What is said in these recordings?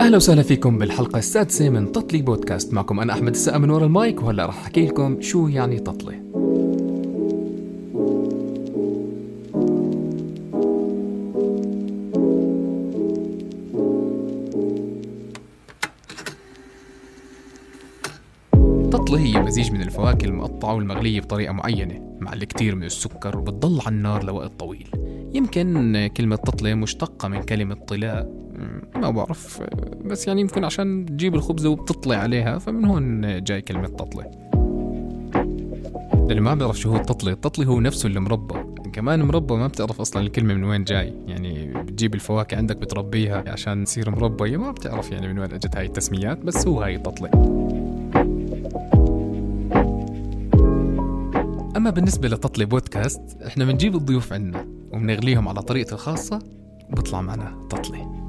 أهلا وسهلا فيكم بالحلقة السادسة من تطلي بودكاست. معكم أنا أحمد السقا من ورا المايك وهلا رح أحكي لكم شو يعني تطلي. تطلي هي مزيج من الفواكه المقطعة والمغلية بطريقة معينة مع الكثير من السكر وبتضل على النار لوقت طويل. يمكن كلمة تطلي مشتقة من كلمة طلاء. ما بعرف. بس يعني يمكن عشان تجيب الخبزة وبتطلي عليها فمن هون جاي كلمة تطلي اللي ما بيعرف شو هو التطلي التطلي هو نفسه المربى كمان مربى ما بتعرف أصلا الكلمة من وين جاي. يعني بتجيب الفواكه عندك بتربيها عشان تصير مربى. ما بتعرف يعني من وين أجت هاي التسميات بس هو هاي التطلي أما بالنسبة لتطلي بودكاست إحنا بنجيب الضيوف عنا وبنغليهم على طريقتي الخاصة وبطلع معنا تطلي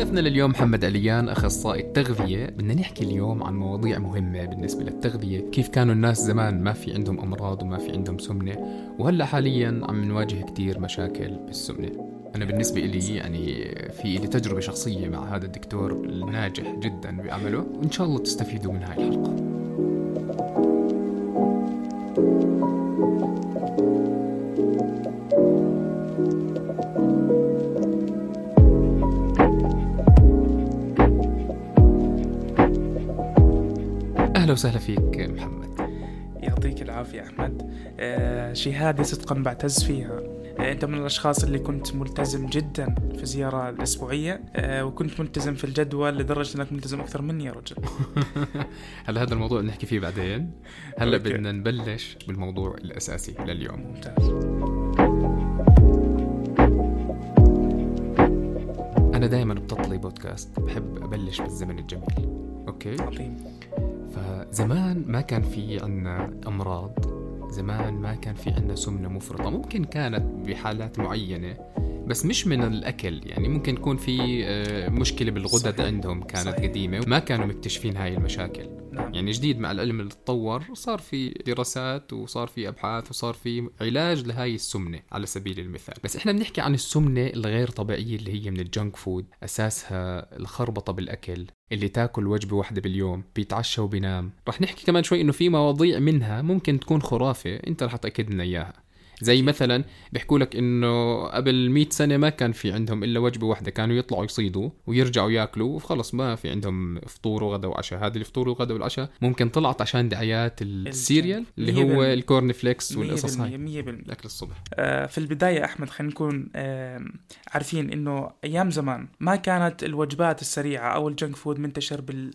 ضيفنا لليوم محمد عليان أخصائي التغذية. بدنا نحكي اليوم عن مواضيع مهمة بالنسبة للتغذية. كيف كانوا الناس زمان؟ ما في عندهم أمراض وما في عندهم سمنة وهلأ حاليا عم نواجه كتير مشاكل بالسمنة. أنا بالنسبة لي يعني في لي تجربة شخصية مع هذا الدكتور الناجح جدا بعمله وإن شاء الله تستفيدوا من هاي الحلقة. وسهلا فيك محمد. يعطيك العافية أحمد. آه شهادة صدقا بعتز فيها. آه أنت من الأشخاص اللي كنت ملتزم جدا في الزيارة الأسبوعية آه وكنت ملتزم في الجدول لدرجة أنك ملتزم أكثر مني يا رجل. هلا هذا الموضوع نحكي فيه بعدين؟ هلا okay. بدنا نبلش بالموضوع الأساسي لليوم. ممتاز. أنا دائما بتطلي بودكاست بحب أبلش بالزمن الجميل. okay؟ عظيم. فزمان ما كان في عنا أمراض زمان ما كان في عنا سمنة مفرطة ممكن كانت بحالات معينة بس مش من الأكل يعني ممكن يكون في آه، مشكلة بالغدد. عندهم كانت صحيح. قديمة وما كانوا مكتشفين هاي المشاكل نعم. يعني جديد مع العلم اللي تطور صار في دراسات وصار في أبحاث وصار في علاج لهاي السمنة على سبيل المثال. بس إحنا بنحكي عن السمنة الغير طبيعية اللي هي من الجنك فود أساسها الخربطة بالأكل اللي تاكل وجبة واحدة باليوم بيتعشى وبينام. رح نحكي كمان شوي إنه في مواضيع منها ممكن تكون خرافة أنت رح تأكد لنا إياها. زي مثلا بيحكوا لك إنه قبل 100 سنة ما كان في عندهم إلا وجبة واحدة كانوا يطلعوا يصيدوا ويرجعوا يأكلوا وخلص ما في عندهم فطور وغدا وعشاء. هذه الفطور والغدا والعشاء ممكن طلعت عشان دعايات ال cereal اللي هو. ال corn flakes والقصص هاي. مية بالمية. الاكل الصبح. آه، في البداية أحمد خلينا نكون آه، عارفين إنه أيام زمان ما كانت الوجبات السريعة أو الجنك فود منتشر بال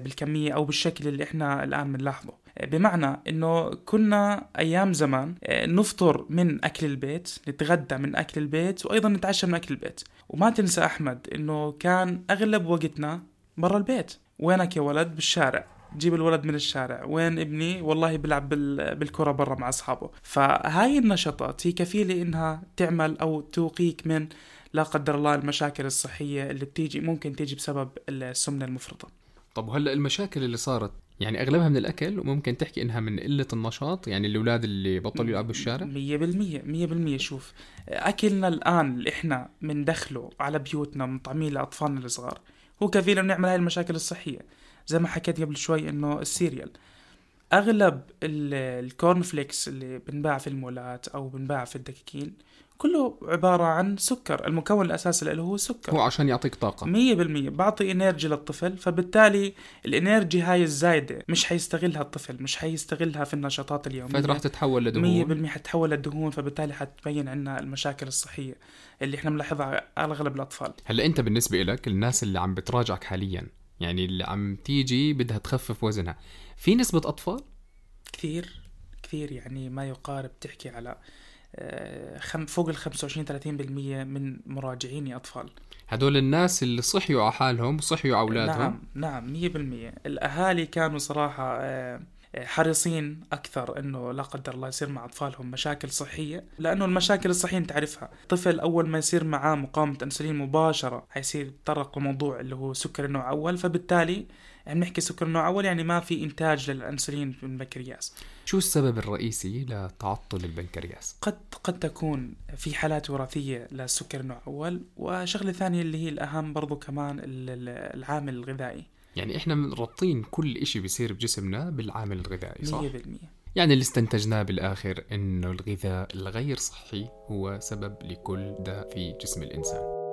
بالكمية أو بالشكل اللي إحنا الآن بنلاحظه. بمعنى إنه كنا أيام زمان آه، نفطر من أكل البيت نتغدى من أكل البيت وأيضا نتعشى من أكل البيت. وما تنسى أحمد إنه كان أغلب وقتنا برا البيت. وينك يا ولد؟ بالشارع. جيب الولد من الشارع. وين ابني؟ والله بيلعب بال- بالكرة برا مع أصحابه. فهاي النشاطات هي كفيلة إنها تعمل أو توقيك من لا قدر الله المشاكل الصحية اللي بتيجي ممكن تيجي بسبب السمنة المفرطة. طب وهلأ المشاكل اللي صارت يعني أغلبها من الأكل وممكن تحكي إنها من قلة النشاط يعني الأولاد اللي بطلوا يلعبوا بالشارع مية بالمية مية بالمية شوف. أكلنا الآن اللي إحنا بندخله على بيوتنا بنطعميه لأطفالنا الصغار هو كفيل إنه يعمل هاي المشاكل الصحية. زي ما حكيت قبل شوي إنه ال cereal. أغلب ال- ال corn flakes اللي بنباع في المولات أو بنباع في الدكاكين كله عبارة عن سكر. المكون الأساسي له هو سكر. هو عشان يعطيك طاقة. مية بالمية. بعطي energy للطفل فبالتالي ال energy هاي الزايدة مش حيستغلها الطفل مش حيستغلها في النشاطات اليومية. فراح تتحول مية لدهون بالمية حتتحول للدهون فبالتالي حتبين عنا المشاكل الصحية اللي إحنا بنلاحظها على أغلب الأطفال. هلا أنت بالنسبة لك الناس اللي عم بتراجعك حاليا يعني اللي عم تيجي بدها تخفف وزنها في نسبة أطفال؟ كثير كثير يعني ما يقارب تحكي على فوق ال 25 30% من مراجعيني أطفال. هدول الناس اللي صحيوا على حالهم وصحيوا على أولادهم؟ نعم نعم مية بالمية. الأهالي كانوا صراحة آه، حريصين أكثر أنه لا قدر الله يصير مع أطفالهم مشاكل صحية لأنه المشاكل الصحية أنت تعرفها طفل أول ما يصير معاه مقاومة أنسولين مباشرة حيصير يتطرق لموضوع اللي هو سكر النوع أول فبالتالي يعني بنحكي سكر نوع أول يعني ما في إنتاج للأنسولين في البنكرياس. شو السبب الرئيسي لتعطل البنكرياس؟ قد قد تكون في حالات وراثية للسكر نوع أول وشغلة ثانية اللي هي الأهم برضو كمان ال- ال- العامل الغذائي. يعني إحنا رابطين كل إشي بيصير بجسمنا بالعامل الغذائي صح؟ 100% يعني اللي استنتجناه بالآخر إنه الغذاء الغير صحي هو سبب لكل داء في جسم الإنسان.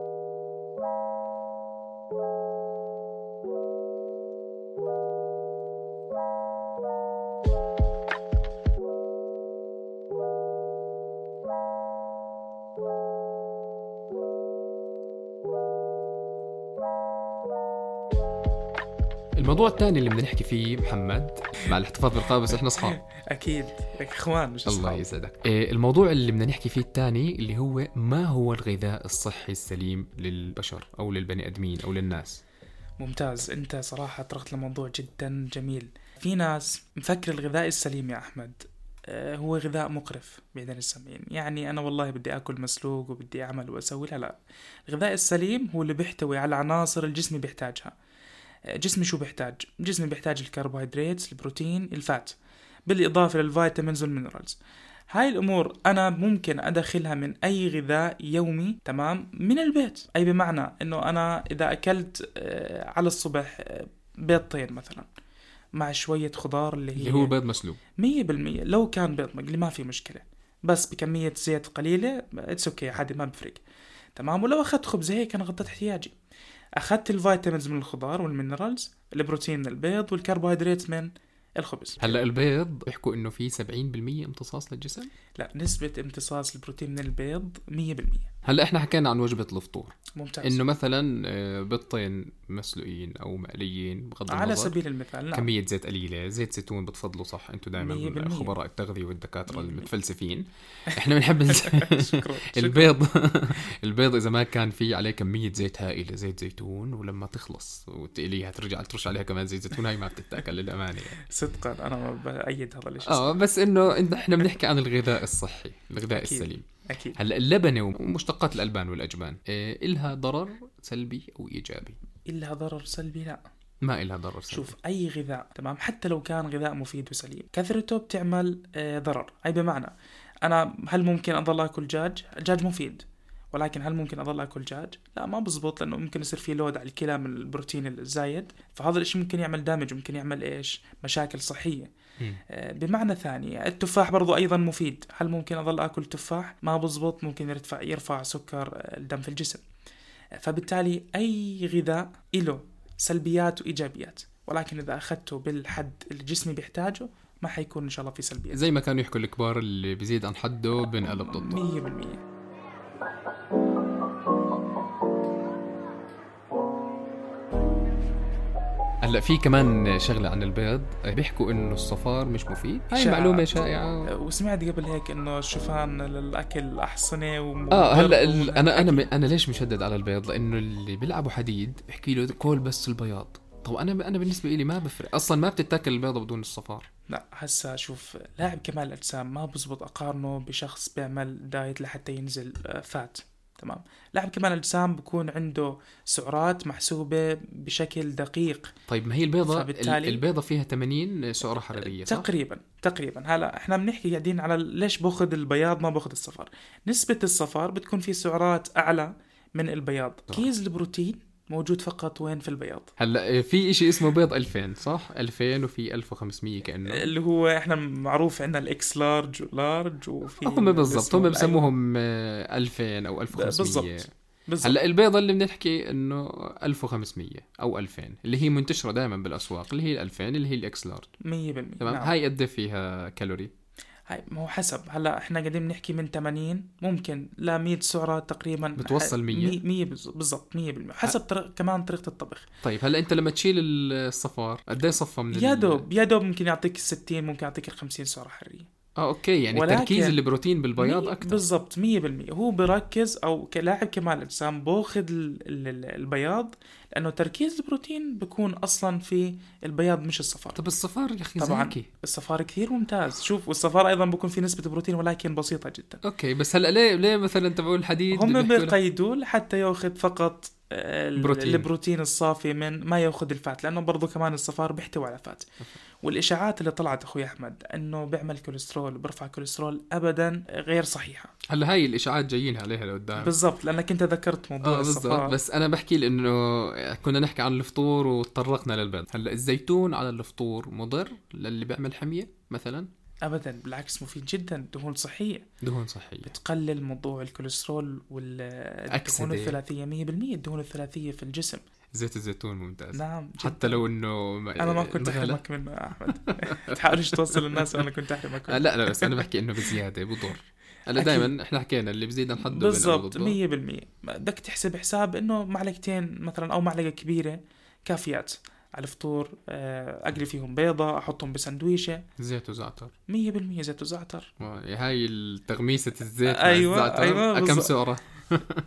الموضوع الثاني اللي بدنا نحكي فيه محمد مع الاحتفاظ بالقابة بس إحنا أصحاب. أكيد. إخوان مش الله أصحاب. يسعدك. إيه، الموضوع اللي بدنا نحكي فيه الثاني اللي هو ما هو الغذاء الصحي السليم للبشر أو للبني آدمين أو للناس؟ ممتاز. أنت صراحة طرقت لموضوع جدا جميل. في ناس مفكر الغذاء السليم يا أحمد آه، هو غذاء مقرف بعيد عن السمين. يعني أنا والله بدي آكل مسلوق وبدي أعمل وأسوي لا لا. الغذاء السليم هو اللي بيحتوي على عناصر الجسم بيحتاجها. جسمي شو بيحتاج؟ جسمي بيحتاج الكربوهيدرات البروتين ال fat بالإضافة لل vitamins وال minerals. هاي الأمور أنا ممكن أدخلها من أي غذاء يومي تمام من البيت. أي بمعنى إنه أنا إذا أكلت آه، على الصبح آه، بيضتين مثلا مع شوية خضار اللي هي اللي هو بيض مسلوق. مية بالمية. لو كان بيض مقلي ما في مشكلة. بس بكمية زيت قليلة it's okay عادي ما بفرق. تمام؟ ولو أخذت خبز هيك أنا غطيت احتياجي. أخذت ال vitamins من الخضار وال minerals البروتين من البيض والكربوهيدرات من الخبز. هلا البيض بيحكوا إنه في 70% امتصاص للجسم؟ لا نسبة امتصاص البروتين من البيض 100% هلا إحنا حكينا عن وجبة الفطور ممتاز إنه مثلا آه، بيضتين مسلوقين أو مقليين بغض على النظر سبيل المثال نعم كمية زيت قليلة زيت زيتون بتفضلوا صح أنتم دائما. خبراء مية بالمية. المتفلسفين إحنا بنحب. البيض البيض إذا ما كان في عليه كمية زيت هائلة زيت زيتون ولما تخلص وتقليها ترجع ترش عليها كمان زيت زيتون هاي ما بتتاكل للأمانة يعني. صدقا أنا بأيد هذا الشيء آه بس إنه إحنا بنحكي عن الغذاء الصحي الغذاء أكيد. السليم أكيد. هلا اللبنة ومشتقات الألبان والأجبان إيه إلها ضرر سلبي أو إيجابي؟ الا ضرر سلبي لا. ما إلها ضرر سلبي. شوف أي غذاء تمام؟ حتى لو كان غذاء مفيد وسليم. كثرته بتعمل آه، ضرر. اي بمعنى أنا هل ممكن اضل آكل دجاج الدجاج مفيد ولكن هل ممكن اضل آكل دجاج لا ما بزبط لأنه ممكن يصير في لود على الكلى من البروتين الزايد. فهذا الإشي ممكن يعمل دامج ممكن يعمل إيش؟ مشاكل صحية. بمعنى ثاني التفاح برضو أيضا مفيد. هل ممكن اضل آكل تفاح؟ ما بزبط ممكن يرتفع يرفع سكر آه، الدم في الجسم. آه، فبالتالي أي غذاء له سلبيات وإيجابيات ولكن إذا أخذته بالحد اللي جسمي بيحتاجه ما حيكون إن شاء الله في سلبيات. زي ما كانوا يحكوا الكبار اللي بيزيد عن حده بنقلب ضده. 100% هلا في كمان شغلة عن البيض. بيحكوا إنه الصفار مش مفيد. هاي. معلومة شائعة. وسمعت قبل هيك إنه الشوفان للأكل احصنه وم- آه هلا ال- أنا أنا أكيد. أنا ليش مشدد على البيض؟ لأنه اللي بيلعبوا حديد بحكي له كول بس البياض. طب أنا أنا بالنسبة لي ما بفرق. أصلا ما بتتاكل البيضه بدون الصفار. لا هسا شوف لاعب كمال الأجسام ما بزبط أقارنه بشخص بيعمل دايت لحتى ينزل آه، فات. تمام. لاعب كمال الاجسام بكون عنده سعرات محسوبة بشكل دقيق. طيب ما هي البيضة؟ فبالتالي- ال- البيضة فيها 80 سعرة حرارية صح؟ تقريبا تقريبا. هلا إحنا بنحكي قاعدين على ليش باخذ البياض ما باخذ الصفار. نسبة الصفار بتكون في سعرات أعلى من البياض. صح. كيس البروتين موجود فقط وين في البياض هلا في إشي اسمه بيض 2000 صح 2000 وفي 1500 كأنه اللي هو إحنا معروف عندنا ال X large وال large وفي هم بالضبط. هم. بسموهم آه، 2000 أو 1500 بالضبط. بالضبط هلا البيضة اللي بنحكي إنه 1500 أو 2000 اللي هي منتشرة دائما بالأسواق اللي هي ال 2000 اللي هي ال X large 100% تمام نعم. هاي قد إيه فيها كالوري هاي ما هو حسب. هلا إحنا قاعدين بنحكي من 80 ممكن ل 100 سعرة تقريبا بتوصل 100 100 بالضبط 100% حسب طرق كمان طريقة الطبخ. طيب هلا أنت لما تشيل الصفار قد إيه صفى من يا دوب يا دوب ممكن يعطيك ال 60 ممكن يعطيك ال 50 سعرة حرارية. آه okay يعني تركيز البروتين بالبياض أكثر بالضبط 100% هو بركز أو كلاعب كمال أجسام باخذ ال- ال- ال- البياض لأنه تركيز البروتين بيكون أصلا في البياض مش الصفار. طب الصفار يا أخي طبعاً. زاكي الصفار كثير ممتاز. شوف والصفار أيضا بيكون في نسبة بروتين ولكن بسيطة جدا. أوكي بس هلأ ليه ليه مثلا تبعوا الحديد هم بيقيدوا لحتى يأخذ فقط آه، ال- بروتين. البروتين الصافي من ما يأخذ ال fat لأنه برضه كمان الصفار بيحتوي على fat. والإشاعات اللي طلعت أخوي أحمد إنه بيعمل كوليسترول وبرفع كوليسترول ابدا غير صحيحة. هلأ هاي الإشاعات جايين عليها لقدام. بالضبط لأنك أنت ذكرت موضوع بالضبط. الصفار بس أنا بحكي لأنه كنا نحكي عن الفطور وتطرقنا للبيض. هلأ الزيتون على الفطور مضر للي بيعمل حمية مثلا؟ ابدا بالعكس مفيد جدا دهون صحية. دهون صحية. بتقلل موضوع الكوليسترول والدهون. الثلاثية 100% الدهون الثلاثية في الجسم. زيت الزيتون ممتاز. نعم جداً. حتى لو إنه أنا ما كنت أحرمك منه يا احمد تحاولش توصل للناس أنا كنت أحرمك. آه، لا لا بس أنا بحكي إنه بزيادة بضر هلا. دائما إحنا حكينا اللي بزيد عن حده بالضبط بينقلب 100% بدك تحسب حساب إنه معلقتين مثلا أو معلقة كبيرة كافيات. على الفطور آه، أقلي فيهم بيضة أحطهم بسندويشة. 100% زيت وزعتر. زيت وزعتر. هاي التغميسة الزيت مع أيوة، الزعتر. أيوة، كم بالضبط.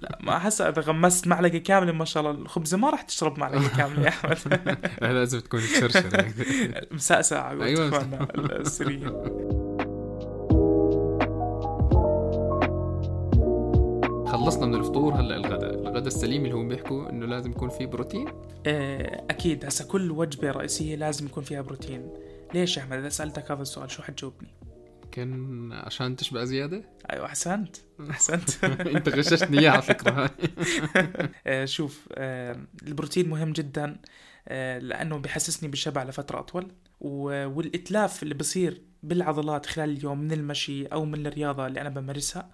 لا ما هسه إذا غمست معلقة كاملة ما شاء الله. الخبزة ما راح تشرب معلقة كاملة يا أحمد. لازم تكون قولة أيوة. اخواننا السوريين خلصنا من الفطور هلا الغداء. الغداء السليم اللي هم بيحكوا إنه لازم يكون فيه بروتين. آه، أكيد. هسه كل وجبة رئيسية لازم يكون فيها بروتين. ليش يا أحمد؟ إذا سألتك هذا السؤال شو حتجاوبني؟ كان عشان تشبع زيادة؟ أيوه أحسنت. أحسنت. أنت غششتني اياها على فكرة. هاي آه، شوف آه، البروتين مهم جدا آه، لأنه بحسسني بالشبع لفترة أطول والإتلاف اللي بصير بالعضلات خلال اليوم من المشي أو من الرياضة اللي أنا بمارسها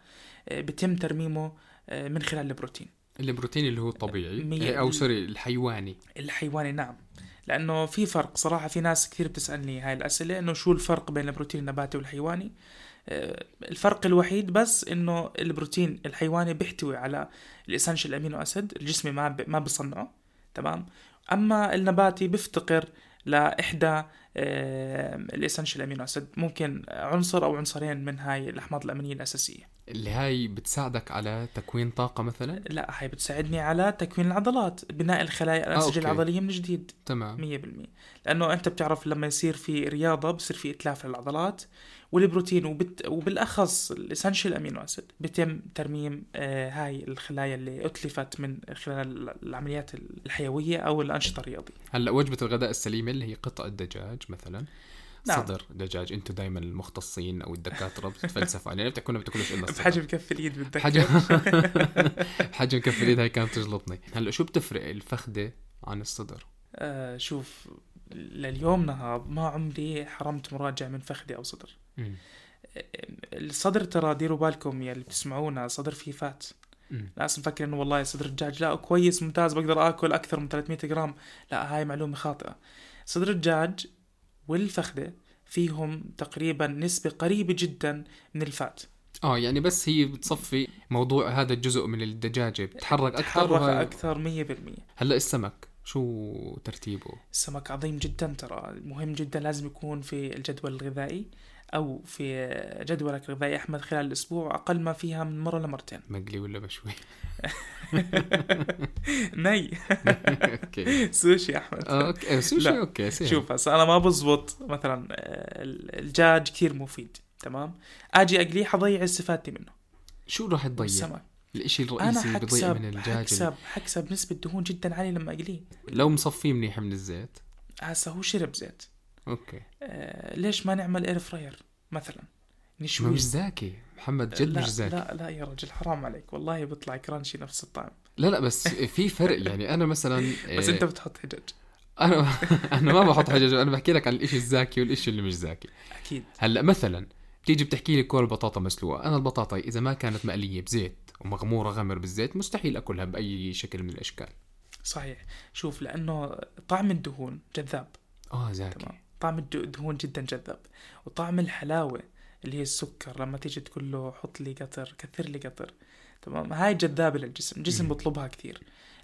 بتم ترميمه من خلال البروتين. البروتين اللي هو الطبيعي. مية- أو سوري الحيواني. الحيواني نعم. لأنه في فرق صراحة في ناس كثير بتسألني هاي الأسئلة إنه شو الفرق بين البروتين النباتي والحيواني؟ آه، الفرق الوحيد بس إنه البروتين الحيواني بيحتوي على ال essential amino acid الجسم ما ب... ما بصنعه تمام؟ أما النباتي بيفتقر لإحدى ال essential amino acid ممكن عنصر أو عنصرين من هاي الأحماض الأمينية الأساسية. اللي هاي بتساعدك على تكوين طاقة مثلا؟ لا هاي بتساعدني على تكوين العضلات بناء الخلايا الانسجه أوكي. العضلية من جديد. تمام. 100% لأنه أنت بتعرف لما يصير في رياضة بصير في إتلاف للعضلات والبروتين وبت... وبالأخص ال essential amino acid بيتم ترميم آه هاي الخلايا اللي أتلفت من خلال العمليات الحيوية أو الأنشطة الرياضية. هلأ وجبة الغداء السليمة اللي هي قطع دجاج مثلا؟ نعم. صدر دجاج أنتم دائما المختصين أو الدكاترة بتتفلسفوا علينا بتحكوا ما بتاكلوش إلا الصدر. بحجم كف اليد بتذكر حجم حجم كف اليد هاي كانت تجلطني. هلأ شو بتفرق الفخدة عن الصدر؟ آه شوف لليوم نهار ما عمري حرمت مراجع من فخذي أو صدر. مم. الصدر ترى ديروا بالكم يا اللي بتسمعونا صدر فيه فات. ناس مفكر إنه والله صدر الدجاج لا كويس ممتاز بقدر آكل أكثر من 300 جرام. لا هاي معلومة خاطئة. صدر الدجاج والفخده فيهم تقريبا نسبة قريبة جدا من الفات. آه يعني بس هي بتصفي موضوع هذا الجزء من الدجاجة. بتحرك أكثر تحرك وهي... أكثر 100% هلا السمك شو ترتيبه؟ السمك عظيم جدا ترى. مهم جدا لازم يكون في الجدول الغذائي. أو في جدولك الغذائي أحمد خلال الأسبوع أقل ما فيها من مرة لمرتين. مقلي ولا مشوي ني. أوكي. سوشي أحمد. آه أوكي. سوشي. أوكي سهل. شوف هسه أنا ما بزبط. مثلا آه، الدجاج كثير مفيد تمام؟ آجي أقليه حتضيع استفادتي منه. شو راح تضيع؟ السمك الإشي الرئيسي اللي بضيع من الدجاج حتكسب حتكسب نسبة دهون جدا عاليه لما أقليه. لو مصفيه منيح من الزيت؟ هسه هو شرب زيت. أوكي. آه ليش ما نعمل air fryer مثلا؟ نشوي مش زاكي. محمد جد لا مش زاكي. لا لا يا رجل حرام عليك. والله بيطلع crunchy نفس الطعم. لا لا بس في فرق. يعني أنا مثلا بس إيه، أنت بتحط حاجة. أنا أنا ما بحط حاجة أنا بحكي لك عن الإشي الزاكي والإشي اللي مش زاكي. أكيد. هلأ مثلا بتيجي بتحكي لي كور بطاطا مسلوقة. أنا البطاطا إذا ما كانت مقلية بزيت ومغمورة غمر بالزيت مستحيل أكلها بأي شكل من الأشكال. صحيح. شوف لأنه طعم الدهون جذاب. آه زاكي. تمام. طعم الد- الدهون جدا جذاب وطعم الحلاوة اللي هي السكر لما تيجي تقول له حط لي قطر كثر لي قطر. تمام؟ هاي جذابة للجسم الجسم. بيطلبها كثير.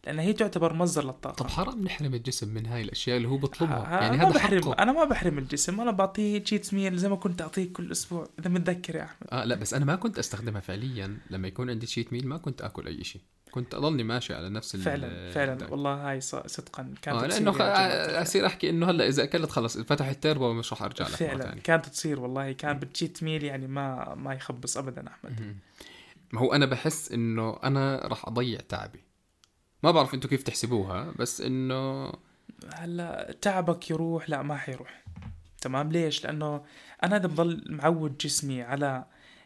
لأن هي تعتبر مصدر للطاقة. طب حرام نحرم الجسم من هاي الأشياء اللي هو بيطلبها. ها- يعني هذا بحرم حقه. أنا ما بحرم الجسم أنا بعطيه cheat meal زي ما كنت أعطيه كل أسبوع إذا متذكر يا أحمد. آه لا بس أنا ما كنت أستخدمها فعليا. لما يكون عندي cheat meal ما كنت آكل أي شيء. كنت اضلني ماشي على نفس فعلا فعلا. ال diet. والله هاي صدقا كانت تصير لأنه خ... جماعة. أصير أحكي إنه هلأ إذا أكلت خلص فتح التربو ومش رح أرجع لك فعلا كانت تصير والله كان بال cheat meal يعني ما ما يخبص ابدا أحمد. ما هو أنا بحس إنه أنا رح أضيع تعبي. ما بعرف أنتم كيف تحسبوها بس انه هلا تعبك يروح لا ما حيروح. تمام؟ ليش؟ لأنه أنا اذا بضل معود جسمي على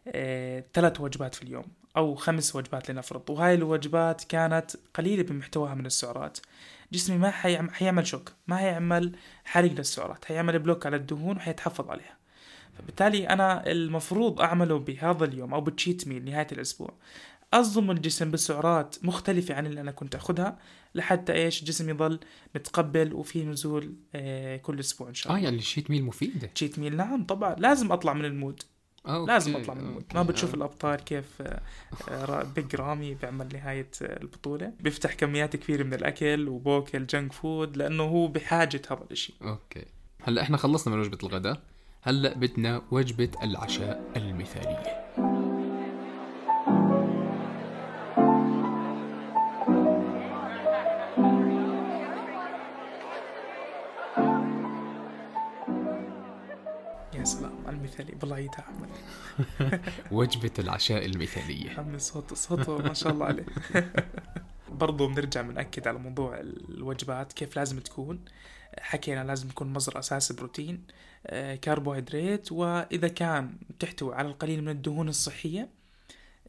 آه، ثلاث وجبات في اليوم أو خمس وجبات لنفرض. وهاي الوجبات كانت قليلة بمحتواها من السعرات. جسمي ما حيعم- حيعمل shock ما حيعمل حرق للسعرات. حيعمل block على الدهون وحيتحفظ عليها. فبالتالي أنا المفروض أعمله بهذا اليوم أو بال cheat meal نهاية الأسبوع. أصدم الجسم بسعرات مختلفة عن اللي أنا كنت أخذها لحتى إيش الجسم يضل متقبل وفي نزول آه كل أسبوع إن شاء آه الله. يعني ال cheat meal مفيدة. cheat meal نعم طبعا. لازم أطلع من ال mood. آه أوكي. لازم أطلع من ال mood. ما أوكي. بتشوف الأبطال كيف آه، آه، بيج رامي بيعمل نهاية آه، البطولة. بيفتح كميات كبيرة من الأكل وبوكل junk food لأنه هو بحاجة هذا الإشي. أوكي. هلأ إحنا خلصنا من وجبة الغداء. هلأ بدنا وجبة العشاء المثالية. المثالي بالله احمد وجبة العشاء المثالية. عمي صوت صوته ما شاء الله عليه. برضو بنرجع بنأكد على موضوع الوجبات كيف لازم تكون. حكينا لازم يكون مصدر أساسي بروتين آه، كربوهيدرات وإذا كان تحتوي على القليل من الدهون الصحية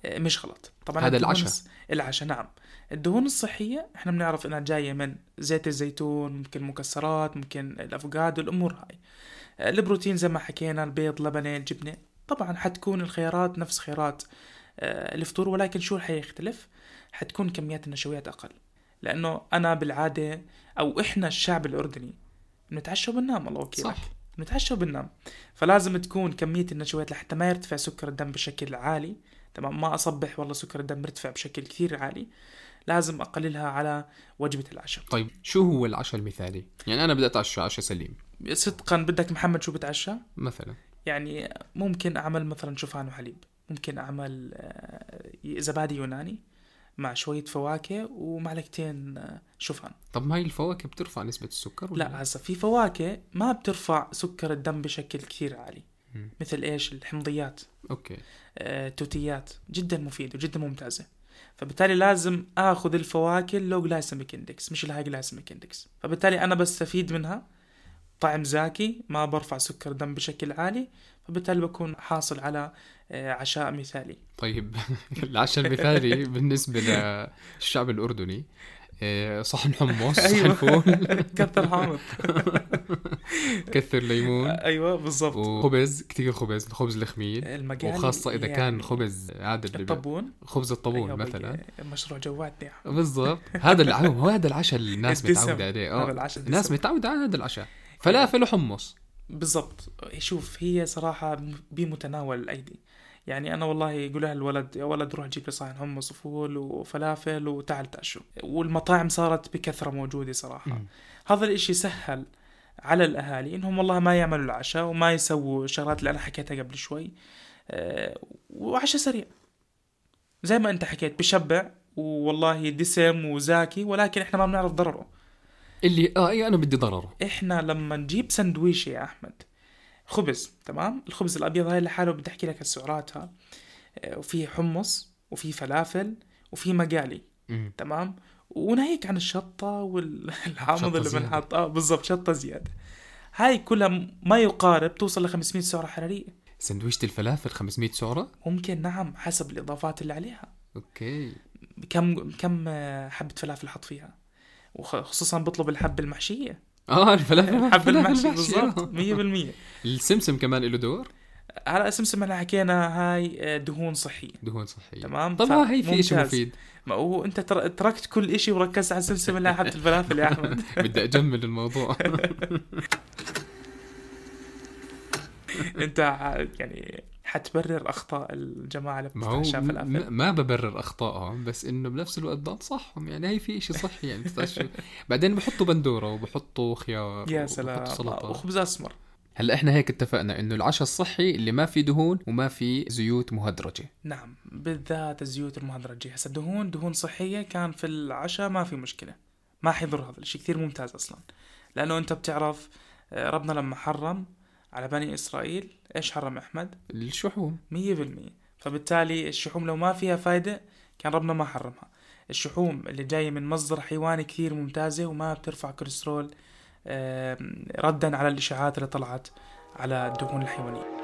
آه، مش غلط. طبعا هذا العشاء. العشاء نعم. الدهون الصحية إحنا بنعرف إنها جاية من زيت الزيتون ممكن مكسرات ممكن الأفوكادو الأمور هاي. البروتين زي ما حكينا البيض لبنة الجبنة طبعا حتكون الخيارات نفس خيارات آه، الفطور ولكن شو حيختلف حتكون كميات النشويات أقل. لأنه أنا بالعادة أو إحنا الشعب الأردني بنتعشى وبننام الله وكيلك صح. بنتعشى وبننام. فلازم تكون كمية النشويات لحتى ما يرتفع سكر الدم بشكل عالي. تمام ما أصبح والله سكر الدم مرتفع بشكل كثير عالي. لازم أقللها على وجبة العشاء. طيب شو هو العشاء المثالي؟ يعني أنا بدي أتعشى عشاء سليم. صدقا بدك محمد شو بتعشى؟ مثلا. يعني ممكن أعمل مثلا شوفان وحليب. ممكن أعمل آه، زبادي يوناني مع شوية فواكه ومعلقتين آه، شوفان. طب ما هي الفواكه بترفع نسبة السكر ولا لا هسا في فواكه ما بترفع سكر الدم بشكل كثير عالي. مم. مثل إيش؟ الحمضيات. أوكي. آه، توتيات جدا مفيدة وجدا ممتازة. فبالتالي لازم آخذ الفواكه ال low glycemic index مش ال high glycemic index. فبالتالي أنا بستفيد منها طعم زاكي ما برفع سكر دم بشكل عالي فبالتالي بكون حاصل على آه، عشاء مثالي. طيب العشاء المثالي بالنسبة للشعب الأردني إيه، صحن حمص صحن أيوة. فول. كثر حامض. كثر ليمون. أيوه بالضبط. وخبز كثير خبز الخبز الخميل وخاصة إذا يعني كان خبز عادي الطبون. خبز الطابون أيوة مثلا. مشروع جواتني بالضبط. هذا هذا العشاء اللي الناس. متعودة عليه. هذا آه العشاء الناس. متعودة على هذا العشاء. فلافل وحمص بالضبط. شوف هي صراحة بمتناول الأيدي. يعني أنا والله يقولها الولد يا ولد روح جيب لي صحن حمص وفول وفلافل وتعال تعشوا والمطاعم صارت بكثرة موجودة صراحة. مم. هذا الإشي سهل على الأهالي إنهم والله ما يعملوا العشاء وما يسووا الشغلات اللي أنا حكيتها قبل شوي. أه وعشاء سريع. زي ما أنت حكيت بشبع والله دسم وزاكي ولكن إحنا ما بنعرف ضرره. اللي آه اي أنا بدي ضرره إحنا لما نجيب سندويشة يا أحمد خبز تمام؟ الخبز الأبيض هاي لحاله بدي أحكي لك السعراتها آه، وفي حمص وفي فلافل وفي مقالي. تمام؟ وناهيك عن الشطة والحامض اللي. بنحط آه بالضبط شطة زيادة. هاي كلها ما يقارب توصل ل 500 سعرة حرارية. سندويشة الفلافل 500 سعرة؟ ممكن نعم حسب الإضافات اللي عليها. أوكي. كم كم آه، حبة فلافل حط فيها؟ وخصوصا بطلب الحبة المحشية. آه الفلافل الحبة الفلافل المحشي محشي، آه. بالضبط 100% السمسم كمان له دور؟ على سمسم إحنا حكينا هاي آه، دهون صحية. دهون صحية. تمام؟ طب ها هي في شيء. مفيد. ما هو أنت تر- تركت كل إشي وركزت على سمسم اللي حبة الفلافل يا أحمد. بدي أجمل الموضوع. أنت يعني حتبرر أخطاء الجماعة اللي بتتعشى م- فلافل م- ما ببرر اخطائهم بس إنه بنفس الوقت بنصحهم يعني هي في شيء صحي يعني. بعدين بحطوا بندورة وبحطوا خيار يا سلام. سلطة. وخبز أسمر. هلأ إحنا هيك اتفقنا إنه العشاء الصحي اللي ما في دهون وما في زيوت مهدرجة. نعم بالذات الزيوت المهدرجة. هسه الدهون دهون صحية كان في العشاء ما في مشكلة. ما حيضر هذا الشيء كثير ممتاز أصلا. لأنه أنت بتعرف آه، ربنا لما حرم على بني إسرائيل إيش حرم أحمد؟ الشحوم. مية بالمية. فبالتالي الشحوم لو ما فيها فايدة كان ربنا ما حرمها. الشحوم اللي جاية من مصدر حيواني كثير ممتازة وما بترفع كوليسترول ردا على الإشاعات اللي طلعت على الدهون الحيوانية.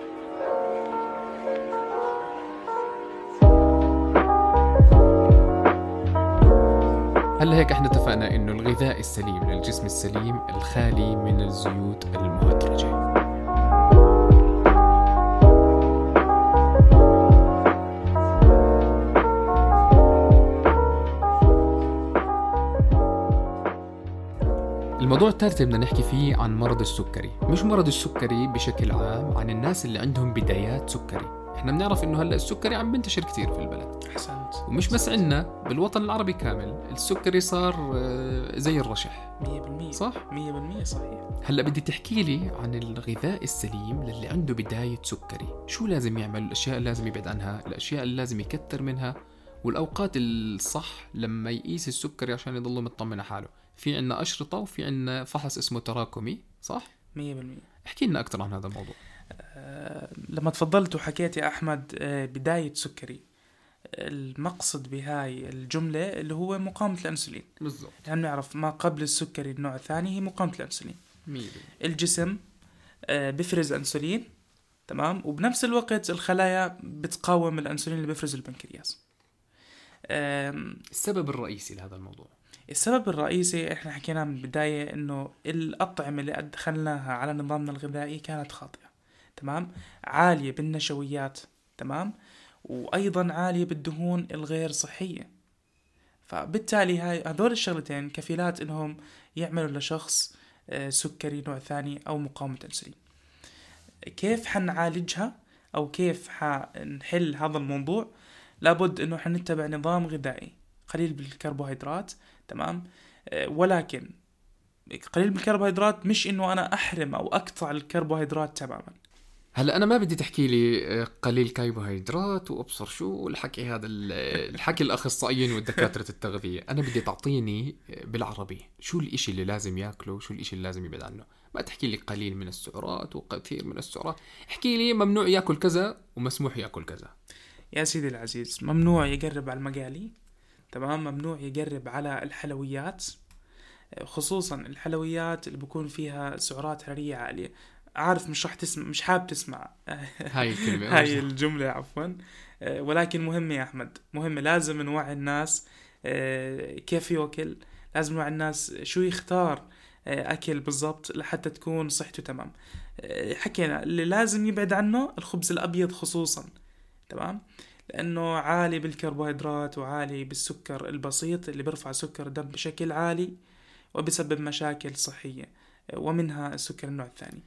هلا هيك إحنا اتفقنا إنه الغذاء السليم للجسم السليم الخالي من الزيوت المهدرجه الموضوع الثالث اللي بدنا نحكي فيه عن مرض السكري. مش مرض السكري بشكل عام عن الناس اللي عندهم بدايات سكري. إحنا بنعرف إنه هلأ السكري عم بنتشر كثير في البلد. أحسنت ومش بس عندنا بالوطن العربي كامل السكري صار آه، زي الرشح. مية بالمية. صح؟ مية بالمية صحيح. هلأ بدي تحكي لي عن الغذاء السليم للي عنده بداية سكري. شو لازم يعمل؟ الأشياء اللي لازم يبعد عنها الأشياء اللي لازم يكتر منها والأوقات الصح لما يقيس السكري عشان يضل مطمن على حاله في عنا أشرطة وفي عنا فحص اسمه تراكمي صح؟ مية بالمية. احكي لنا أكثر عن هذا الموضوع. آه، لما تفضلت وحكيت يا أحمد آه، بداية سكري المقصد بهاي الجملة اللي هو مقاومة الأنسولين. بالضبط. يعني نعرف ما قبل السكري النوع الثاني هي مقاومة الأنسولين. الجسم آه، بيفرز أنسولين تمام؟ وبنفس الوقت الخلايا بتقاوم الأنسولين اللي بيفرز البنكرياس. السبب الرئيسي لهذا الموضوع. السبب الرئيسي إحنا حكينا من البداية إنه الأطعمة اللي أدخلناها على نظامنا الغذائي كانت خاطئة تمام؟ عالية بالنشويات تمام؟ وأيضا عالية بالدهون الغير صحية. فبالتالي هاي هذول الشغلتين كفيلات إنهم يعملوا لشخص آه، سكري نوع ثاني أو مقاومة إنسولين. كيف حنعالجها أو كيف حنحل هذا الموضوع؟ لابد إنه حنتبع نظام غذائي قليل بالكربوهيدرات تمام؟ آه، ولكن قليل بالكربوهيدرات مش إنه أنا أحرم أو أقطع الكربوهيدرات تماما. هلا أنا ما بدي تحكي لي آه، قليل كربوهيدرات وأبصر شو الحكي هذا ال- الحكي الأخصائيين والدكاترة التغذية. أنا بدي تعطيني آه، بالعربي شو الإشي اللي لازم ياكله شو الإشي اللي لازم يبعد عنه. ما تحكي لي قليل من السعرات وكثير من السعرات. احكي لي ممنوع ياكل كذا ومسموح ياكل كذا. يا سيدي العزيز ممنوع يقرب على المقالي. تمام؟ ممنوع يقرب على الحلويات خصوصا الحلويات اللي بكون فيها سعرات حرارية عالية. عارف مش راح تسمع مش حاب تسمع. هاي الكلمة هاي الجملة عفوا. آه، ولكن مهمة يا أحمد مهمة. لازم نوعي الناس آه، كيف يأكل. لازم نوعي الناس شو يختار آه، أكل بالضبط لحتى تكون صحته تمام. حكينا اللي لازم يبعد عنه الخبز الأبيض خصوصا تمام؟ لأنه عالي بالكربوهيدرات وعالي بالسكر البسيط اللي بيرفع سكر الدم بشكل عالي وبسبب مشاكل صحية آه، ومنها السكر النوع الثاني.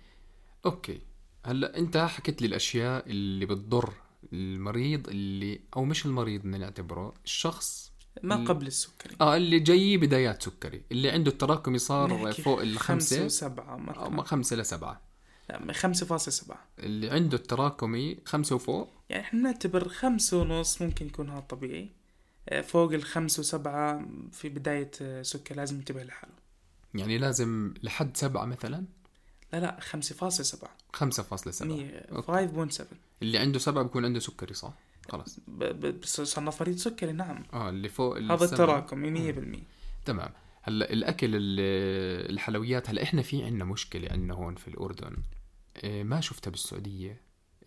أوكي. هلأ أنت حكيت لي الأشياء اللي بتضر المريض اللي أو مش المريض بدنا نعتبره الشخص ما ال- قبل السكري. آه اللي جاي بدايات سكري اللي عنده التراكمي صار فوق خمسة الخمسة وسبعة أو مثلا خمسة لسبعة لا، خمسة فاصلة سبعة. اللي عنده التراكمي خمسة وفوق. يعني إحنا نعتبر خمسة ونص ممكن يكون هذا طبيعي. آه، فوق الخمسة وسبعة في بداية آه، سكر لازم ينتبه لحاله. يعني لازم لحد سبعة مثلا؟ لا لا خمسة فاصلة سبعة. خمسة فاصلة سبعة. مية okay. five point seven اللي عنده سبعة بيكون عنده سكري صح؟ خلاص. صنف مريض سكري نعم. آه اللي فوق هذا. التراكمي مية بالمية. تمام. هلا الأكل ال- الحلويات هلا إحنا في عنا مشكلة عنا هون في الأردن. ما شفتها بالسعودية.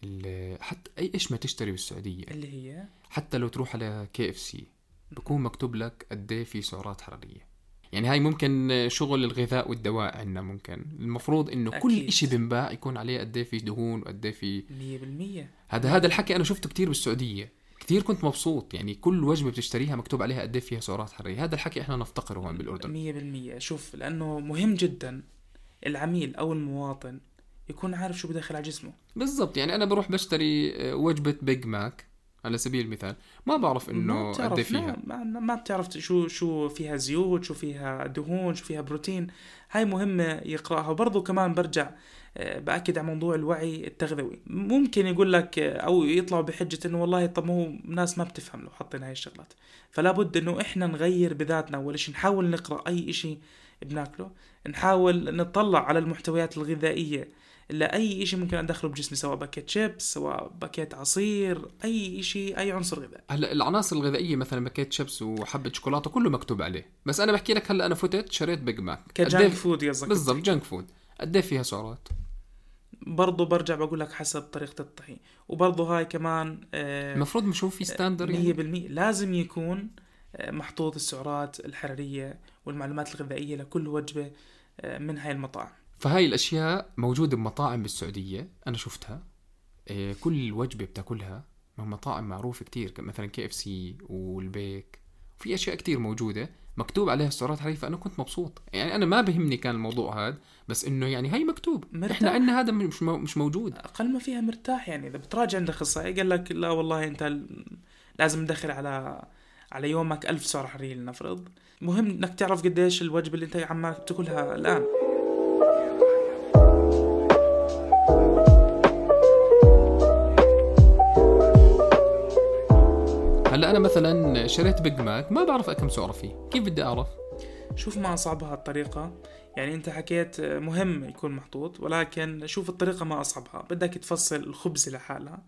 ال- حتى اي إيش ما تشتري بالسعودية. اللي هي؟ حتى لو تروح على KFC. بكون مكتوب لك قد إيه في سعرات حرارية. يعني هاي ممكن شغل الغذاء والدواء عندنا ممكن. المفروض إنه كل. إشي بنباع يكون عليه قد إيه في دهون وقد إيه في مية بالمية. هذا هذا الحكي أنا شفته كتير بالسعودية. كتير كنت مبسوط. يعني كل وجبة بتشتريها مكتوب عليها قد إيه فيها سعرات حرارية. هذا الحكي إحنا نفتقره هون بالأردن. مية بالمية. شوف لأنه مهم جدا العميل أو المواطن يكون عارف شو بدخل على جسمه. بالضبط يعني أنا بروح بشتري آه، وجبة بيج ماك على سبيل المثال. ما بعرف إنه قد فيها. ما, ما, بتعرف شو شو فيها زيوت شو فيها دهون شو فيها بروتين. هاي مهمة يقرأها. وبرضه كمان برجع آه، بأكد على موضوع الوعي التغذوي. ممكن يقول لك آه، أو يطلعوا بحجة إنه والله طب ما هو ناس ما بتفهم لو حطينا هاي الشغلات. فلا بد إنه إحنا نغير بذاتنا. أول شيء نحاول نقرأ أي إشي بناكله. نحاول نطلع على المحتويات الغذائية لأي إشي ممكن أدخله بجسمي سواء باكيت شيبس سواء باكيت عصير أي إشي أي عنصر غذائي. هلا العناصر الغذائية مثلا باكيت شيبس وحبة شوكولاتة كله مكتوب عليه. بس أنا بحكي لك هلا أنا فتت شريت Big Mac ك junk إيه- food قصدك بالضبط junk food قد إيه فيها سعرات؟ برضه برجع بقول لك حسب طريقة الطهي وبرضه هاي كمان آه، المفروض نشوف في standard مية يعني بالمية. لازم يكون آه، محطوط السعرات الحرارية والمعلومات الغذائية لكل وجبة آه، من هاي المطاعم. فهاي الأشياء موجودة بمطاعم بالسعودية أنا شفتها. إيه، كل وجبة بتاكلها من مطاعم معروفة كتير مثلا KFC والبيك. في أشياء كتير موجودة مكتوب عليها السعرات الحراريه فانا كنت مبسوط. يعني أنا ما بهمني كان الموضوع هذا بس إنه يعني هي مكتوب. مرتاح. إحنا عندنا هذا مش مش موجود. أقل ما فيها مرتاح يعني. إذا بتراجع عند أخصائي قال لك لا والله أنت ال- لازم تدخل على على يومك ألف سعر حرارية لنفرض. مهم إنك تعرف قديش الوجبة اللي أنت عمالك بتاكلها الآن. هلا أنا مثلا شريت بيج ماك ما بعرف كم سعره فيه كيف بدي أعرف؟ شوف ما أصعبها الطريقة يعني أنت حكيت مهم يكون محطوط ولكن شوف الطريقة ما أصعبها بدك تفصل الخبز لحالها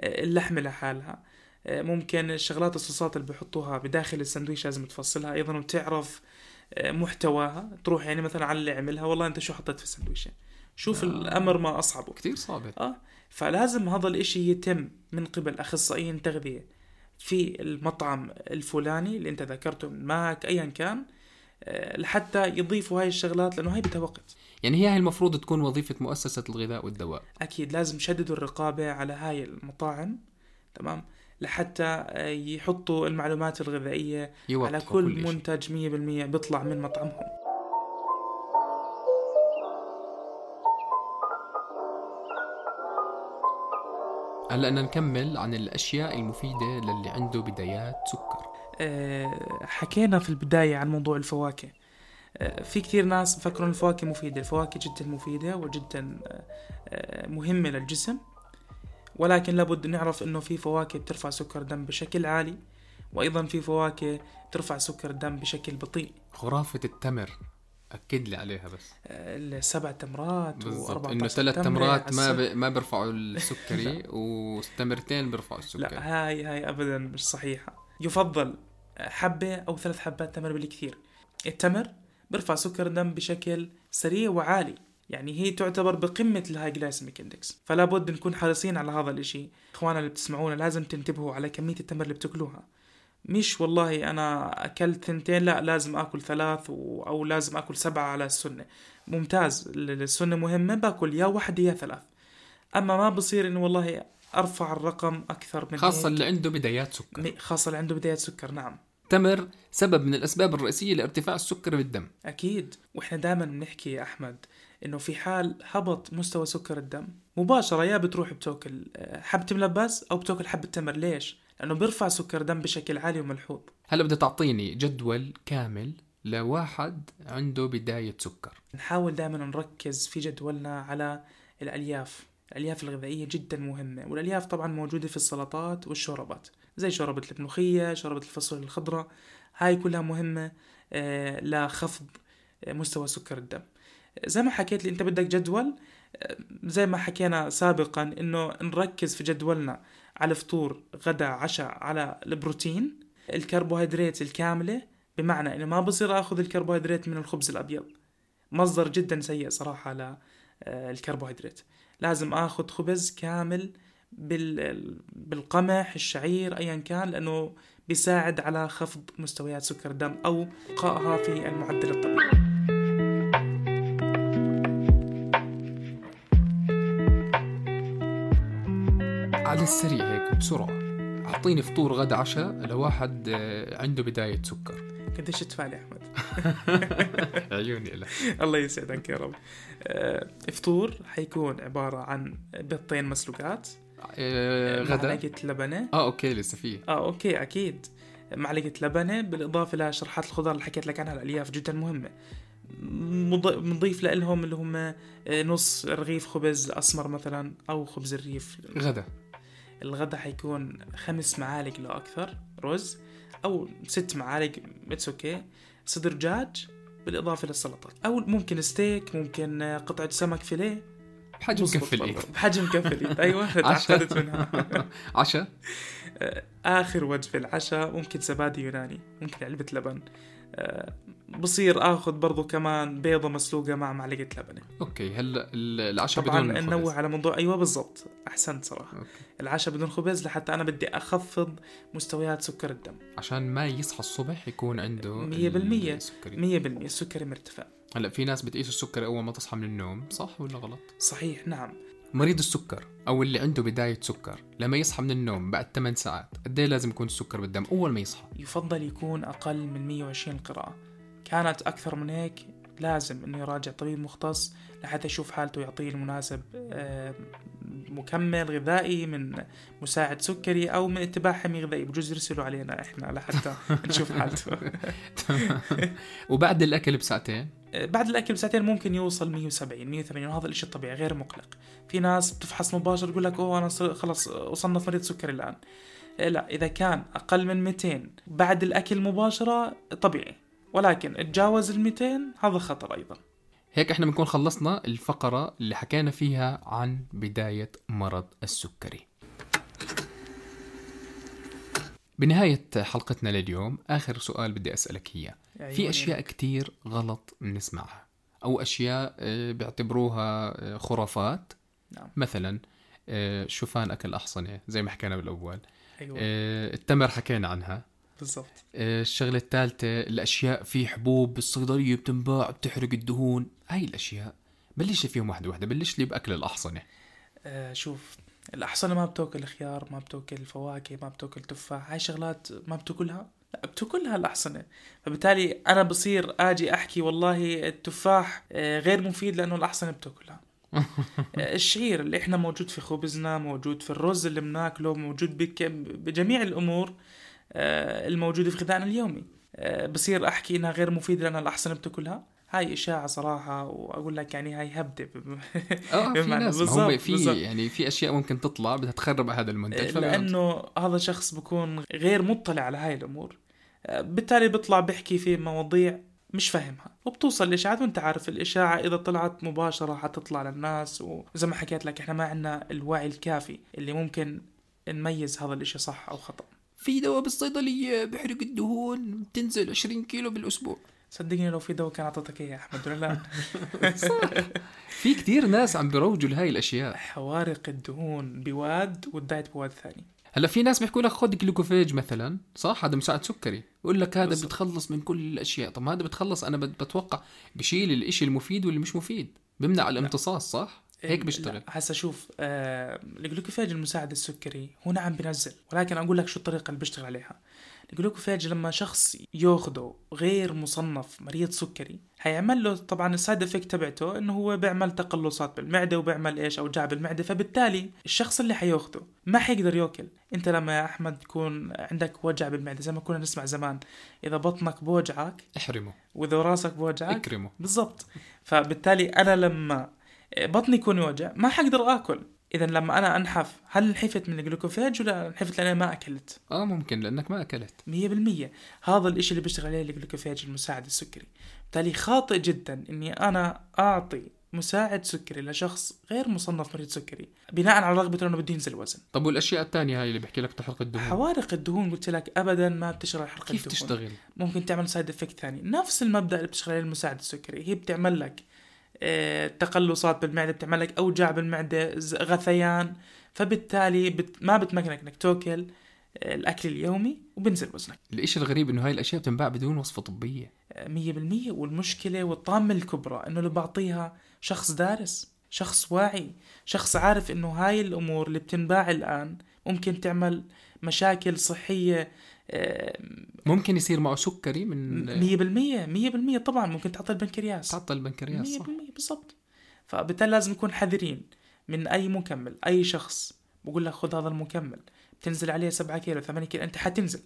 اللحمة لحالها ممكن الشغلات الصوصات اللي بيحطوها بداخل السندويش لازم تفصلها أيضا وتعرف محتواها تروح يعني مثلا على اللي عملها والله أنت شو حطيت في السندويشة شوف آه. الأمر ما أصعبه. كتير صعبة آه فلازم هذا الإشي يتم من قبل أخصائيين تغذية في المطعم الفلاني اللي أنت ذكرته من ماك ايا كان آه، لحتى يضيفوا هاي الشغلات لأنه هاي بدها وقت. يعني هي هاي المفروض تكون وظيفة مؤسسة الغذاء والدواء. أكيد لازم يشددوا الرقابة على هاي المطاعم تمام؟ لحتى آه، يحطوا المعلومات الغذائية على كل إشي. منتج 100% بيطلع من مطعمهم. هلا بدنا نكمل عن الأشياء المفيدة للي عنده بدايات سكر. آه، حكينا في البداية عن موضوع الفواكه. آه، في كثير ناس بفكروا الفواكه مفيدة الفواكه جدا مفيدة وجدا آه، مهمة للجسم ولكن لابد نعرف إنه في فواكه بترفع سكر الدم بشكل عالي وأيضا في فواكه ترفع سكر الدم بشكل بطيء. خرافة التمر. أكد لي عليها بس. آه، السبع تمرات بالضبط. و14 إنه ثلاث تمرات ما ب... ما بيرفعوا السكري وتمرتين بيرفعوا السكري. لا هاي هاي ابدا مش صحيحة. يفضل حبة أو ثلاث حبات تمر بالكثير. التمر بيرفع سكر الدم بشكل سريع وعالي. يعني هي تعتبر بقمة ال high glycemic index. فلا بد نكون حريصين على هذا الإشي. اخوانا اللي بتسمعونا لازم تنتبهوا على كمية التمر اللي بتاكلوها. مش والله أنا أكلت ثنتين لا لازم آكل ثلاث. أو لازم آكل سبعة على السنة. ممتاز ال- السنة مهمة باكل يا واحد يا ثلاث. أما ما بصير إنه والله أرفع الرقم أكثر من خاصة هيك. اللي عنده بدايات سكر. خاصة اللي عنده بداية سكر نعم. التمر سبب من الأسباب الرئيسية لارتفاع السكر بالدم. أكيد. وإحنا دائما بنحكي يا أحمد إنه في حال هبط مستوى سكر الدم مباشرة يا بتروح بتاكل آه، حبة ملبس أو بتاكل حبة تمر. ليش؟ لأنه بيرفع سكر الدم بشكل عالي وملحوظ. هلا بدها تعطيني جدول كامل لواحد عنده بداية سكر. نحاول دائما نركز في جدولنا على الألياف. الألياف الغذائية جدا مهمة والألياف طبعا موجودة في السلطات والشوربات زي شوربة الملوخية شوربة الفاصوليا الخضراء. هاي كلها مهمة آه، لخفض مستوى سكر الدم. زي ما حكيت لي أنت بدك جدول آه، زي ما حكينا سابقا إنه نركز في جدولنا. على فطور غدا عشاء على البروتين الكربوهيدرات الكاملة. بمعنى إنه ما بصير آخذ الكربوهيدرات من الخبز الأبيض. مصدر جدا سيء صراحة للكربوهيدرات لازم آخذ خبز كامل بال... بالقمح الشعير ايا كان لأنه بيساعد على خفض مستويات سكر الدم أو بقائها في المعدل الطبيعي. على السريع هيك بسرعة. أعطيني فطور غدا عشاء لواحد آه، عنده بداية سكر. قديش تفعل يا أحمد؟ عيوني لك الله يسعدك يا رب. آه، فطور حيكون عبارة عن بيضتين مسلوقات. آه، غدا. معلقة لبنة. آه okay لسه في آه okay أكيد. معلقة لبنة بالإضافة إلى شرحات الخضار اللي حكيت لك عنها الألياف جدا مهمة. بنضيف لهم اللي هم نص رغيف خبز أسمر مثلا أو خبز الريف. غدا. الغدا حيكون خمس معالق لو أكثر رز أو ست معالق it's okay صدر دجاج بالإضافة للسلطات أو ممكن ستيك ممكن آه، قطعة سمك فيليه. بحجم بزبط كف الايد برضه. بحجم كف الايد أيوه. تعقدت منها. عشاء. آخر وجبة العشاء ممكن زبادي يوناني ممكن علبة لبن. آه، بصير آخذ برضو كمان بيضة مسلوقة مع معلقة لبنة. okay هلا ال- العشاء طبعا بدون خبز. على موضوع أيوه بالضبط أحسنت صراحة. okay. العشاء بدون خبز لحتى أنا بدي أخفض مستويات سكر الدم. عشان ما يصحى الصبح يكون عنده مية بالمية. السكري 100% السكري مرتفع. هلا في ناس بتقيس السكر أول ما تصحى من النوم صح ولا غلط؟ صحيح نعم. مريض السكر أو اللي عنده بداية سكر لما يصحى من النوم بعد 8 ساعات قد إيه لازم يكون السكر بالدم أول ما يصحى؟ يفضل يكون أقل من 120 قراءة. كانت أكثر من هيك لازم إنه يراجع طبيب مختص لحتى يشوف حالته يعطيه المناسب آه، مكمل غذائي من مساعد سكري أو من اتباع حمية غذائية بجوز يرسلوا علينا إحنا لحتى نشوف حالته. وبعد الأكل بساعتين؟ آه، بعد الأكل بساعتين ممكن يوصل 170 180 وهذا الشيء الطبيعي غير مقلق. في ناس بتفحص مباشر يقول لك أوه أنا خلص وصلنا مريض سكري الآن. آه، لا إذا كان أقل من 200 بعد الأكل مباشرة طبيعي. ولكن تجاوز ال 200 هذا خطر أيضا. هيك إحنا بنكون خلصنا الفقرة اللي حكينا فيها عن بداية مرض السكري. بنهاية حلقتنا لليوم آخر سؤال بدي أسألك إياه يعني في أشياء كتير غلط بنسمعها أو أشياء آه، بيعتبروها آه، خرافات؟ نعم. مثلا آه، شوفان أكل أحصنة زي ما حكينا بالأول. آه، التمر حكينا عنها. بالضبط. آه، الشغلة الثالثة الأشياء في حبوب بالصيدلية بتنباع بتحرق الدهون هاي الأشياء. بلش فيهم واحدة واحدة بلش لي بأكل الأحصنة. آه شوف الأحصنة ما بتأكل خيار ما بتأكل فواكه ما بتأكل تفاح هاي شغلات ما بتأكلها؟ لا بتأكلها الأحصنة. فبالتالي أنا بصير أجي أحكي والله التفاح آه، غير مفيد لأنه الأحصنة بتأكلها. آه، الشعير اللي إحنا موجود في خبزنا موجود في الرز اللي بناكله موجود بك بجميع الأمور آه، الموجودة في غذائنا اليومي. آه، بصير أحكي إنها غير مفيدة لأن الأحصنة بتاكلها هاي إشاعة صراحة وأقول لك يعني هاي هبدة. آه في ناس هو في. يعني في أشياء ممكن تطلع بدها تخرب هذا المنتج لأنه هذا شخص بكون غير مطلع على هاي الأمور. بالتالي بيطلع بيحكي في مواضيع مش فاهمها. وبتوصل الاشاعات وأنت عارف الإشاعة إذا طلعت مباشرة حتطلع للناس وزي ما حكيت لك إحنا ما عندنا الوعي الكافي اللي ممكن نميز هذا الإشي صح أو خطأ. في دواء بالصيدلية بحرق الدهون بتنزل 20 كيلو بالأسبوع. صدقني لو في دواء كان أعطيتك إياه يا احمد ولا لا صح. في كتير ناس عم بيروجوا لهاي الأشياء. حوارق الدهون بواد وال diet بواد ثاني. هلا في ناس بيحكوا لك خذ Glucophage مثلا صح؟ هذا مساعد سكري. بقول لك هذا. بتخلص من كل الأشياء. طب هذا بتخلص أنا بت- بتوقع بشيل الإشي المفيد واللي مش مفيد بمنع الامتصاص صح؟ هيك بيشتغل. هسا شوف آه ال Glucophage المساعد السكري هو نعم بينزل ولكن أقول لك شو الطريقة اللي بيشتغل عليها. ال Glucophage لما شخص ياخده غير مصنف مريض سكري هيعمل له طبعا ال side effect تبعته إنه هو بيعمل تقلصات بالمعدة وبيعمل إيش اوجاع بالمعده فبالتالي الشخص اللي حياخده ما حيقدر يأكل. أنت لما يا أحمد تكون عندك وجع بالمعدة زي ما كنا نسمع زمان إذا بطنك بوجعك احرمه. وإذا راسك بوجعك اكرمه. بالضبط. فبالتالي أنا لما بطني يكون يوجع ما حقدر آكل. اذا لما أنا أنحف هل انحفت من الـ Glucophage ولا انحفت لأن ما أكلت؟ آه ممكن لأنك ما أكلت. 100% هذا الإشي اللي بيشتغل عليه الـ Glucophage المساعد السكري. بالتالي خاطئ جدا إني أنا أعطي مساعد سكري لشخص غير مصنف مريض سكري بناء على رغبته إنه بده ينزل وزن طب والأشياء الثانية هاي اللي بحكي لك تحرق الدهون؟ حوارق الدهون قلت لك ابدا ما بتشتغل حرق كيف الدهون. تشتغل؟ ممكن تعمل side effect ثاني. نفس المبدأ اللي بتشتغل عليه المساعد السكري هي بتعمل لك تقلصات بالمعدة بتعمل لك أوجاع بالمعدة ز- غثيان. فبالتالي بت... ما بتمكنك إنك تأكل آه، الأكل اليومي وبنزل وزنك. الإشي الغريب إنه هاي الأشياء بتنباع بدون وصفة طبية. آه، مية بالمية. والمشكلة والطامة الكبرى إنه اللي بعطيها شخص دارس شخص واعي شخص عارف إنه هاي الأمور اللي بتنباع الآن ممكن تعمل مشاكل صحية ممكن يصير معه سكري من 100% 100% طبعا ممكن تعطل البنكرياس. تعطل البنكرياس 100% صح بالضبط. فبالتالي لازم نكون حذرين من أي مكمل أي شخص. بقول لك خذ هذا المكمل. بتنزل عليه 7 كيلو 8 كيلو أنت حتنزل.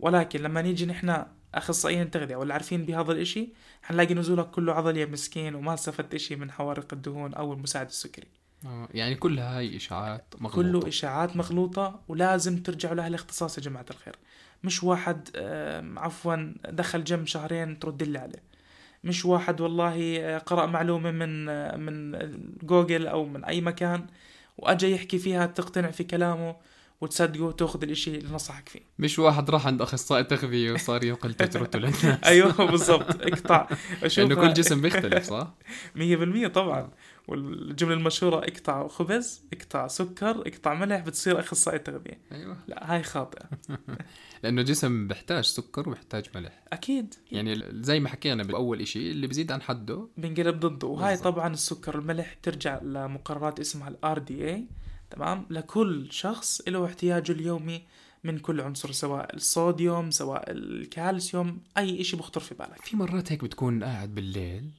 ولكن لما نيجي نحن أخصائيين التغذية ولا عارفين بهذا الإشي حنلاقي نزولك كله عضلي مسكين وما استفدت إشي من حوارق الدهون أو المساعد السكري. آه، يعني كلها هاي إشاعات مغلوطة. كله إشاعات مغلوطة ولازم ترجعوا لأهل الاختصاص يا جماعة الخير. مش واحد آم، عفوا دخل جيم شهرين ترد لي عليه. مش واحد والله آه، قرأ معلومة من آه، من جوجل أو من أي مكان وأجا يحكي فيها تقتنع في كلامه. وتصدقه وتاخذ الإشي اللي نصحك فيه. مش واحد راح عند أخصائي تغذية وصار ينقل تجربته للناس أيوه بالضبط. اقطع. لأنه كل جسم بيختلف صح؟ مية بالمية طبعا. والجملة المشهورة اقطع خبز اقطع سكر اقطع ملح بتصير أخصائي تغذية. أيوه. لا هاي خاطئة. لأنه الجسم بيحتاج سكر وبيحتاج ملح. أكيد. يعني زي ما حكينا باول إشي اللي بيزيد عن حده بنقلب ضده. وهاي. طبعا السكر والملح ترجع لمقررات اسمها ال RDI تمام؟ لكل شخص له احتياجه اليومي من كل عنصر سواء الصوديوم سواء الكالسيوم أي إشي بخطر في بالك. في مرات هيك بتكون قاعد بالليل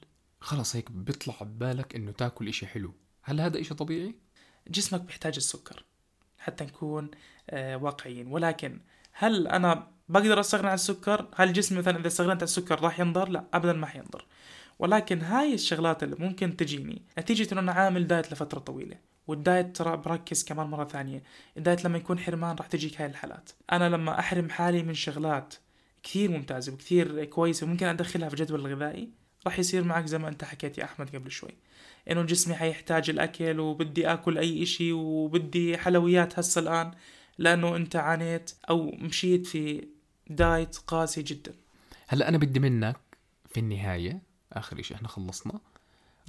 خلص هيك بيطلع ببالك إنه تاكل إشي حلو. هل هذا إشي طبيعي؟ جسمك بيحتاج السكر حتى نكون آه واقعيين. ولكن هل أنا بقدر أستغنى عن السكر؟ هل جسمي مثلا إذا استغنيت عن السكر راح ينضر؟ لا ابدا ما حينضر. ولكن هاي الشغلات اللي ممكن تجيني نتيجة إنه أنا عامل diet لفترة طويلة. وال diet ترى بركز كمان مرة ثانية. ال diet لما يكون حرمان راح تجيك هاي الحالات. أنا لما أحرم حالي من شغلات كثير ممتازة وكثير كويسة وممكن أدخلها في جدول الغذائي راح يصير معك زي ما أنت حكيت يا أحمد قبل شوي. إنه جسمي حيحتاج الأكل وبدي آكل أي إشي وبدي حلويات هسه الآن لأنه أنت عانيت أو مشيت في diet قاسي جدا. هلا أنا بدي منك في النهاية آخر إشي إحنا خلصنا.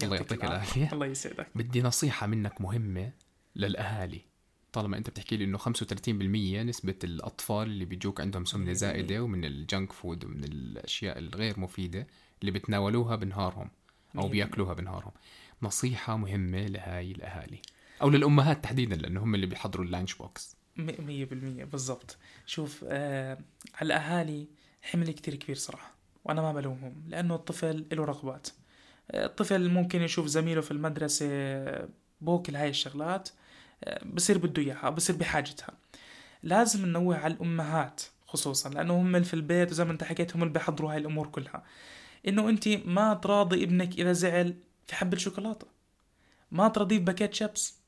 الله يعطيك العافية. الله يسعدك. بدي نصيحة منك مهمة للأهالي. طالما أنت بتحكي لي إنه 35% نسبة الأطفال اللي بيجوك عندهم سمنة زائدة ومن ال junk food ومن الأشياء الغير مفيدة اللي بتناولوها بنهارهم أو بيأكلوها بنهارهم. نصيحة مهمة لهاي الأهالي أو للأمهات تحديدا لأنه هم اللي بيحضروا ال lunch box. م- مية بالمية بالضبط. شوف آه على الأهالي حمل كتير كبير صراحة وأنا ما بلومهم لأنه الطفل له رغبات. الطفل ممكن يشوف زميله في المدرسة بوكل هاي الشغلات بصير بده إياها بصير بحاجتها. لازم ننوه على الأمهات خصوصا لأنه هم في البيت وزي ما أنت حكيت هم اللي بيحضروا هاي الأمور كلها. إنه أنت ما تراضي ابنك إذا زعل في حبة شوكولاتة ما ترضيه بباكيت شيبس.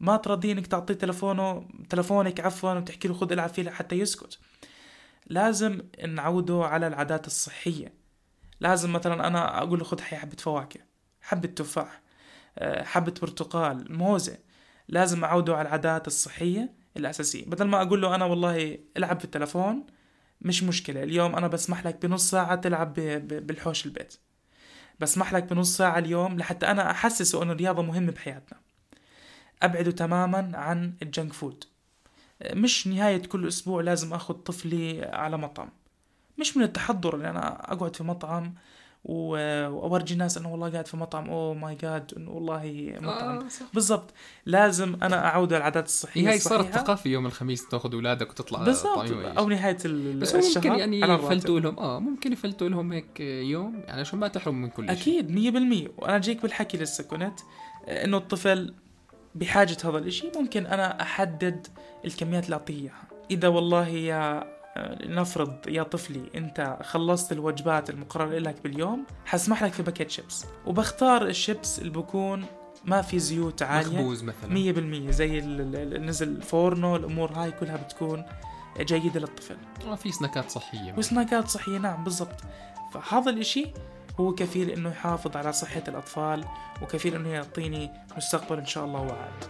ما ترضيه إنك تعطيه تلفونه تلفونك عفوا وتحكي له خذ العب فيه حتى يسكت. لازم نعوده على العادات الصحية. لازم مثلا أنا أقول له خذ حبة فواكه حبة تفاح آه، حبة برتقال موزة. لازم أعوده على العادات الصحية الأساسية. بدل ما أقول له أنا والله العب في التلفون مش مشكلة. اليوم أنا بسمح لك بنص ساعة تلعب بالحوش البيت. بسمح لك بنص ساعة اليوم لحتى أنا أحسسه إنه الرياضة مهمة بحياتنا. أبعده تماما عن ال junk food. مش نهاية كل أسبوع لازم أخذ طفلي على مطعم. مش من التحضر اللي أنا أقعد في مطعم وأورجي الناس إنه والله قاعد في مطعم. oh my God إنه والله مطعم. آه صح. بالضبط. لازم أنا أعود على العادات الصحية هي هاي صارت. ثقافه يوم الخميس تأخذ أولادك وتطلع بالضبط. أو نهاية ال- بس هو ممكن الشهر يعني. يفلتوا لهم. آه ممكن يفلتوا لهم هيك يوم يعني عشان ما تحرم من كل شيء. أكيد مية بالمية. وأنا جيك بالحكي لسه كنت إنه الطفل بحاجة هذا الإشي ممكن أنا أحدد الكميات اللي أعطيه إياها. إذا والله يا آه، نفرض يا طفلي انت خلصت الوجبات المقررة لك باليوم حسمح لك في باكيت شيبس. وبختار الشيبس اللي بكون ما في زيوت عالية. مخبوز مثلا. مية بالمية زي نزل فورنو الأمور هاي كلها بتكون جيدة للطفل. في سناكات صحية. وسناكات صحية نعم بالضبط. فهذا الإشي هو كفيل إنه يحافظ على صحة الأطفال وكفيل إنه يعطيني مستقبل إن شاء الله واعد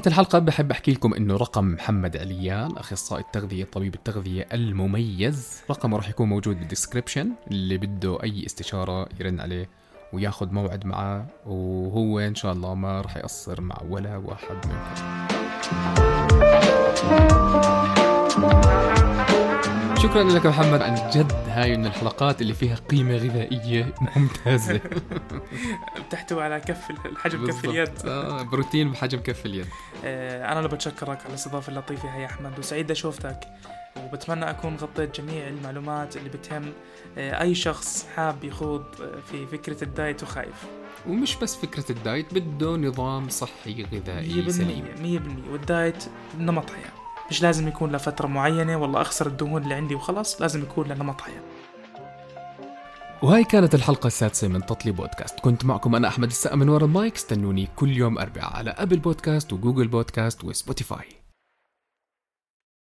نهاية الحلقة بحب أحكي لكم إنه رقم محمد عليان أخصائي التغذية طبيب التغذية المميز. رقمه راح يكون موجود بالديسكربشن اللي بده أي استشارة يرن عليه وياخذ موعد معه وهو إن شاء الله ما راح يقصر مع ولا واحد منكم. شكرا لك محمد. عن جد هاي من الحلقات اللي فيها قيمة غذائية ممتازة. بتحتوي على كف الحجم كف اليد. آه بروتين بحجم كف اليد. آه أنا اللي بتشكرك على الاستضافة اللطيفة هاي أحمد وسعيد شوفتك وبتمنى أكون غطيت جميع المعلومات اللي بتهم آه أي شخص حاب يخوض آه، في فكرة ال diet وخايف. ومش بس فكرة ال diet بده نظام صحي غذائي سليم. 100% وال diet نمط حياة. مش لازم يكون لفترة معينة والله أخسر الدهون اللي عندي وخلص لازم يكون لنمط حياة وهاي كانت الحلقة السادسة من تطلي بودكاست. كنت معكم أنا أحمد السقا من ورا المايك استنوني كل يوم أربعاء على Apple Podcast و Google Podcast و Spotify.